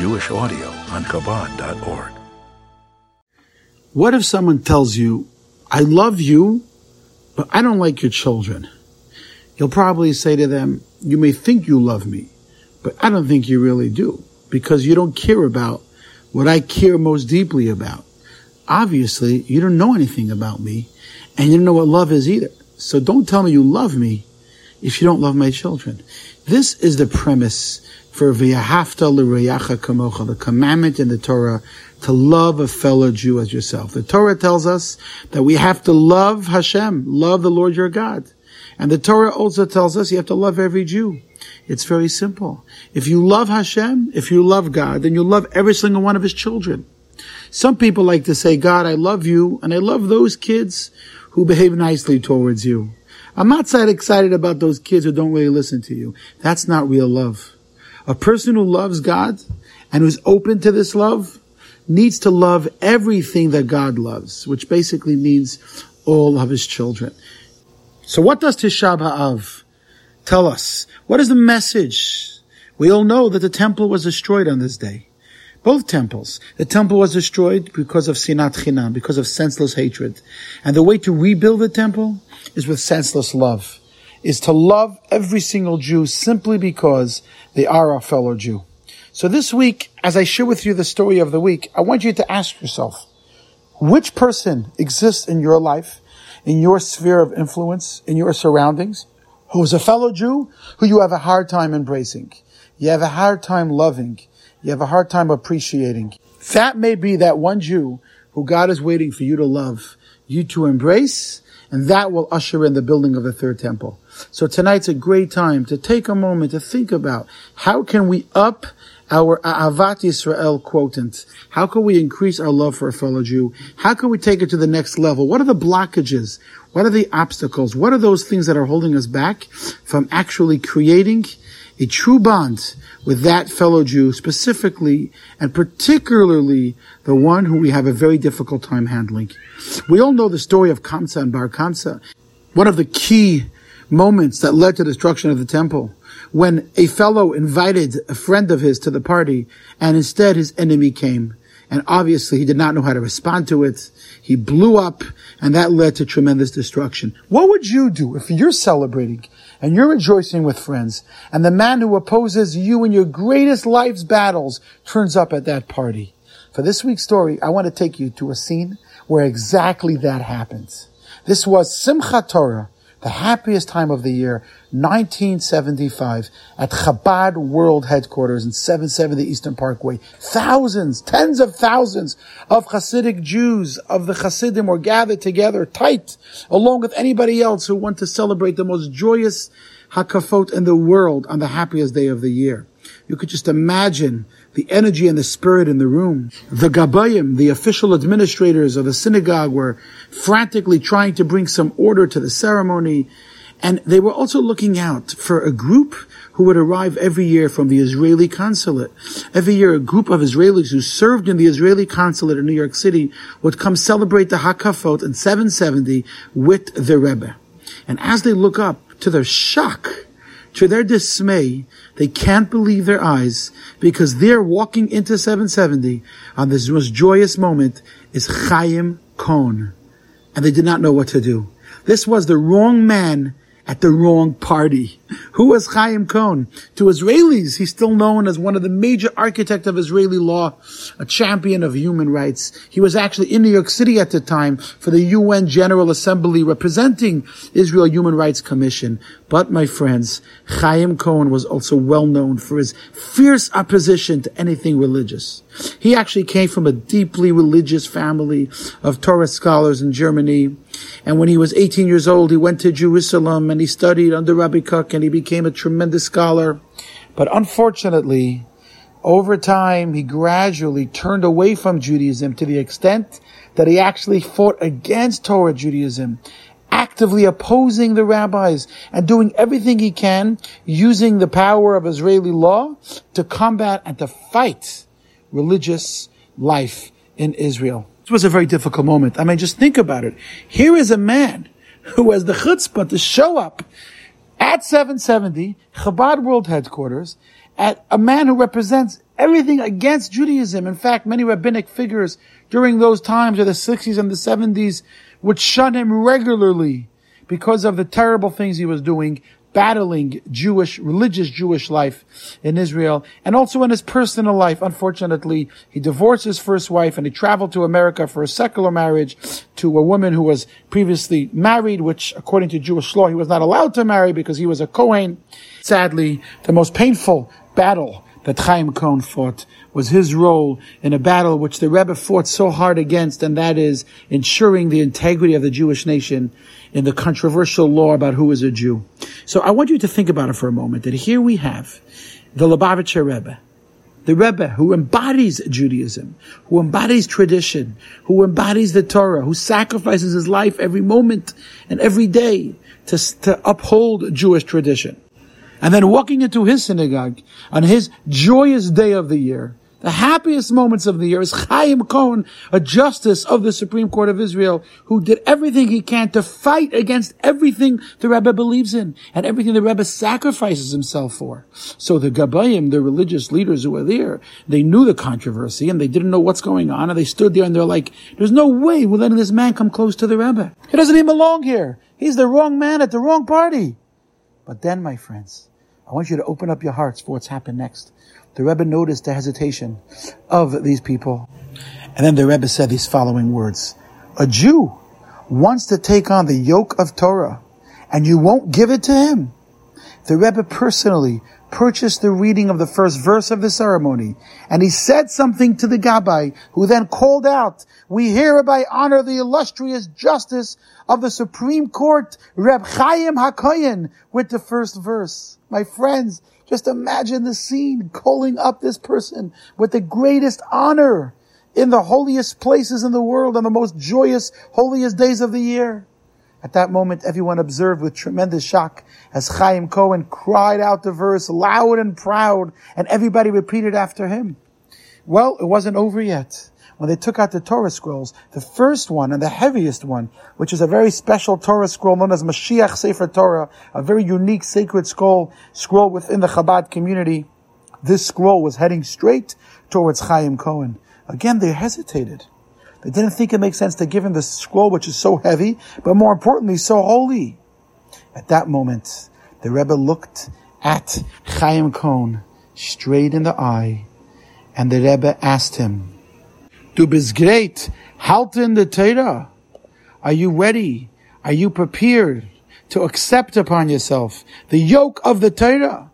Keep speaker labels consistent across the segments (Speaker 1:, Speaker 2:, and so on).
Speaker 1: Jewish audio on Chabad.org.
Speaker 2: What if someone tells you, I love you, but I don't like your children? You'll probably say to them, you may think you love me, but I don't think you really do because you don't care about what I care most deeply about. Obviously, you don't know anything about me and you don't know what love is either. So don't tell me you love me if you don't love my children. This is the premise for V'yahavta l'reyacha kamocha, the commandment in the Torah to love a fellow Jew as yourself. The Torah tells us that we have to love Hashem, love the Lord your God. And the Torah also tells us you have to love every Jew. It's very simple. If you love Hashem, if you love God, then you love every single one of his children. Some people like to say, God, I love you, and I love those kids who behave nicely towards you. I'm not that excited about those kids who don't really listen to you. That's not real love. A person who loves God and who's open to this love needs to love everything that God loves, which basically means all of his children. So what does Tisha B'Av tell us? What is the message? We all know that the temple was destroyed on this day. Both temples. The temple was destroyed because of sinat chinam, because of senseless hatred. And the way to rebuild the temple is with senseless love, is to love every single Jew simply because they are our fellow Jew. So this week, as I share with you the story of the week, I want you to ask yourself, which person exists in your life, in your sphere of influence, in your surroundings, who is a fellow Jew who you have a hard time embracing? You have a hard time loving. You have a hard time appreciating. That may be that one Jew who God is waiting for you to love, you to embrace, and that will usher in the building of the third temple. So tonight's a great time to take a moment to think about how can we up our uh, Ahavat Yisrael quotient. How can we increase our love for a fellow Jew? How can we take it to the next level? What are the blockages? What are the obstacles? What are those things that are holding us back from actually creating a true bond with that fellow Jew specifically and particularly the one who we have a very difficult time handling. We all know the story of Kamtza and Bar Kamtza. One of the key moments that led to the destruction of the temple when a fellow invited a friend of his to the party and instead his enemy came. And obviously he did not know how to respond to it. He blew up and that led to tremendous destruction. What would you do if you're celebrating and you're rejoicing with friends and the man who opposes you in your greatest life's battles turns up at that party? For this week's story, I want to take you to a scene where exactly that happens. This was Simchat Torah, the happiest time of the year, 1975, at Chabad World Headquarters in 770 Eastern Parkway. Thousands, tens of thousands of Hasidic Jews of the Hasidim were gathered together tight, along with anybody else who want to celebrate the most joyous Hakafot in the world on the happiest day of the year. You could just imagine the energy and the spirit in the room. The Gabayim, the official administrators of the synagogue were frantically trying to bring some order to the ceremony. And they were also looking out for a group who would arrive every year from the Israeli consulate. Every year, a group of Israelis who served in the Israeli consulate in New York City would come celebrate the Hakafot in 770 with the Rebbe. And as they look up, to their shock, to their dismay, they can't believe their eyes because they're walking into 770 on this most joyous moment is Chaim Cohn. And they did not know what to do. This was the wrong man at the wrong party. Who was Chaim Cohn? To Israelis, he's still known as one of the major architects of Israeli law, a champion of human rights. He was actually in New York City at the time for the UN General Assembly representing Israel Human Rights Commission. But my friends, Chaim Cohn was also well known for his fierce opposition to anything religious. He actually came from a deeply religious family of Torah scholars in Germany. And when he was 18 years old, he went to Jerusalem and he studied under Rabbi Kook and he became a tremendous scholar. But unfortunately, over time, he gradually turned away from Judaism to the extent that he actually fought against Torah Judaism, actively opposing the rabbis and doing everything he can using the power of Israeli law to combat and to fight religious life in Israel. It was a very difficult moment. I mean, just think about it. Here is a man who has the chutzpah to show up at 770, Chabad World Headquarters, at a man who represents everything against Judaism. In fact, many rabbinic figures during those times of the 60s and the 70s would shun him regularly because of the terrible things he was doing, battling Jewish, religious Jewish life in Israel, and also in his personal life. Unfortunately, he divorced his first wife and he traveled to America for a secular marriage to a woman who was previously married, which according to Jewish law, he was not allowed to marry because he was a Kohen. Sadly, the most painful battle that Chaim Cohn fought was his role in a battle which the Rebbe fought so hard against, and that is ensuring the integrity of the Jewish nation in the controversial law about who is a Jew. So I want you to think about it for a moment, that here we have the Lubavitcher Rebbe, the Rebbe who embodies Judaism, who embodies tradition, who embodies the Torah, who sacrifices his life every moment and every day to, to uphold Jewish tradition. And then walking into his synagogue on his joyous day of the year, the happiest moments of the year is Chaim Cohen, a justice of the Supreme Court of Israel, who did everything he can to fight against everything the Rebbe believes in and everything the Rebbe sacrifices himself for. So the Gabayim, the religious leaders who were there, they knew the controversy and they didn't know what's going on and they stood there and they're like, there's no way we're letting this man come close to the Rebbe. He doesn't even belong here. He's the wrong man at the wrong party. But then, my friends, I want you to open up your hearts for what's happened next. The Rebbe noticed the hesitation of these people. And then the Rebbe said these following words. A Jew wants to take on the yoke of Torah and you won't give it to him. The Rebbe personally purchased the reading of the first verse of the ceremony, and he said something to the Gabbai, who then called out, we hereby honor the illustrious justice of the Supreme Court, Reb Chaim HaKoyen, with the first verse. My friends, just imagine the scene, calling up this person with the greatest honor in the holiest places in the world on the most joyous, holiest days of the year. At that moment, everyone observed with tremendous shock as Chaim Cohen cried out the verse loud and proud, and everybody repeated after him. Well, it wasn't over yet. When they took out the Torah scrolls, the first one and the heaviest one, which is a very special Torah scroll known as Mashiach Sefer Torah, a very unique sacred scroll, scroll within the Chabad community, this scroll was heading straight towards Chaim Cohen. Again, they hesitated. They didn't think it makes sense to give him the scroll, which is so heavy, but more importantly, so holy. At that moment, the Rebbe looked at Chaim Cohen straight in the eye, and the Rebbe asked him, Du bist great, halten the Torah. Are you ready? Are you prepared to accept upon yourself the yoke of the Torah?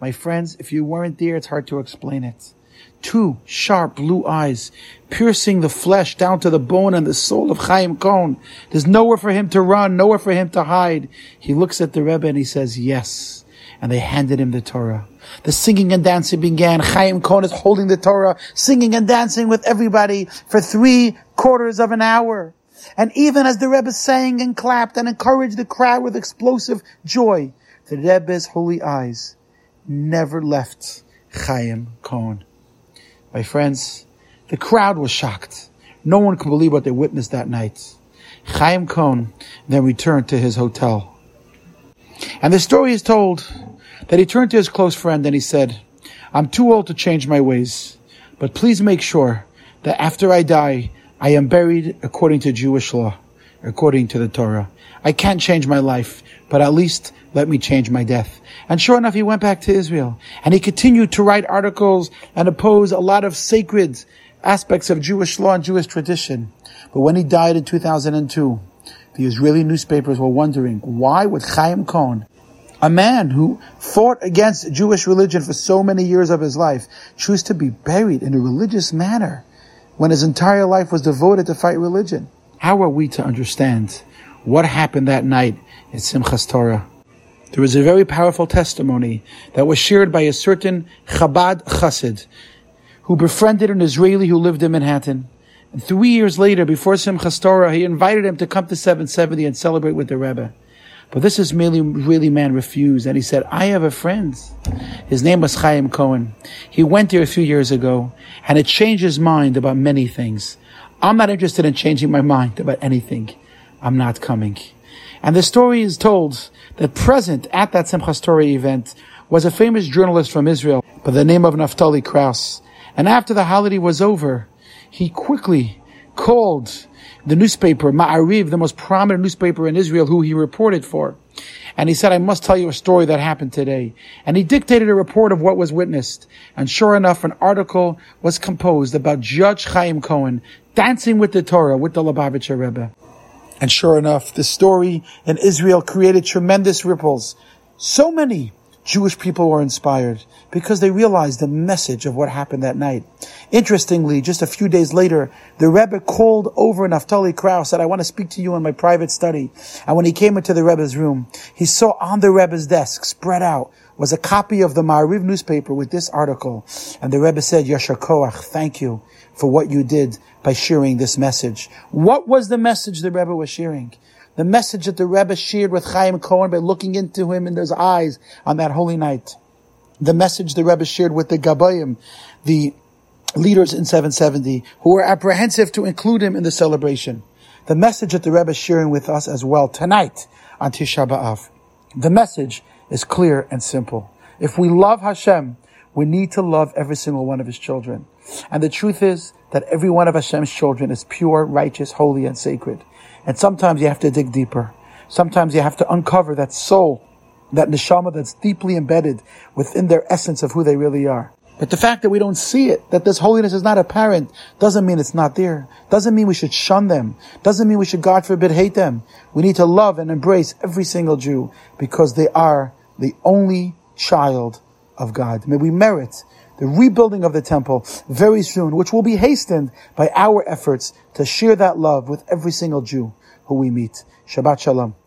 Speaker 2: My friends, if you weren't there, it's hard to explain it two sharp blue eyes, piercing the flesh down to the bone and the soul of Chaim Cohen. There's nowhere for him to run, nowhere for him to hide. He looks at the Rebbe and he says, yes. And they handed him the Torah. The singing and dancing began. Chaim Cohen is holding the Torah, singing and dancing with everybody for three quarters of an hour. And even as the Rebbe sang and clapped and encouraged the crowd with explosive joy, the Rebbe's holy eyes never left Chaim Cohen. My friends, the crowd was shocked. No one could believe what they witnessed that night. Chaim Cohen then returned to his hotel. And the story is told that he turned to his close friend and he said, I'm too old to change my ways, but please make sure that after I die, I am buried according to Jewish law, according to the Torah. I can't change my life, but at least let me change my death. And sure enough, he went back to Israel and he continued to write articles and oppose a lot of sacred aspects of Jewish law and Jewish tradition. But when he died in 2002, the Israeli newspapers were wondering why would Chaim Cohen, a man who fought against Jewish religion for so many years of his life, choose to be buried in a religious manner when his entire life was devoted to fight religion? How are we to understand what happened that night at Simchas Torah? There was a very powerful testimony that was shared by a certain Chabad Chassid who befriended an Israeli who lived in Manhattan. And three years later, before Simchas Torah, he invited him to come to 770 and celebrate with the Rebbe. But this is merely really man refused, and he said, I have a friend. His name was Chaim Cohen. He went there a few years ago, and it changed his mind about many things. I'm not interested in changing my mind about anything. I'm not coming. And the story is told that present at that Simchas Torah event was a famous journalist from Israel by the name of Naftali Kraus. And after the holiday was over, he quickly called the newspaper, Ma'ariv, the most prominent newspaper in Israel, who he reported for. And he said, I must tell you a story that happened today. And he dictated a report of what was witnessed. And sure enough, an article was composed about Judge Chaim Cohen dancing with the Torah, with the Lubavitcher Rebbe. And sure enough, the story in Israel created tremendous ripples. So many Jewish people were inspired because they realized the message of what happened that night. Interestingly, just a few days later, the Rebbe called over Naftali Kraus, said, I want to speak to you in my private study. And when he came into the Rebbe's room, he saw on the Rebbe's desk, spread out, was a copy of the Ma'ariv newspaper with this article. And the Rebbe said, Yashar Koach, thank you for what you did by sharing this message. What was the message the Rebbe was sharing? The message that the Rebbe shared with Chaim Cohen by looking into him in his eyes on that holy night. The message the Rebbe shared with the Gabayim, the leaders in 770, who were apprehensive to include him in the celebration. The message that the Rebbe is sharing with us as well tonight on Tisha B'Av. The message is clear and simple. If we love Hashem, we need to love every single one of his children. And the truth is that every one of Hashem's children is pure, righteous, holy, and sacred. And sometimes you have to dig deeper. Sometimes you have to uncover that soul, that neshama that's deeply embedded within their essence of who they really are. But the fact that we don't see it, that this holiness is not apparent, doesn't mean it's not there. Doesn't mean we should shun them. Doesn't mean we should, God forbid, hate them. We need to love and embrace every single Jew because they are the only child of God. May we merit the rebuilding of the temple very soon, which will be hastened by our efforts to share that love with every single Jew who we meet. Shabbat Shalom.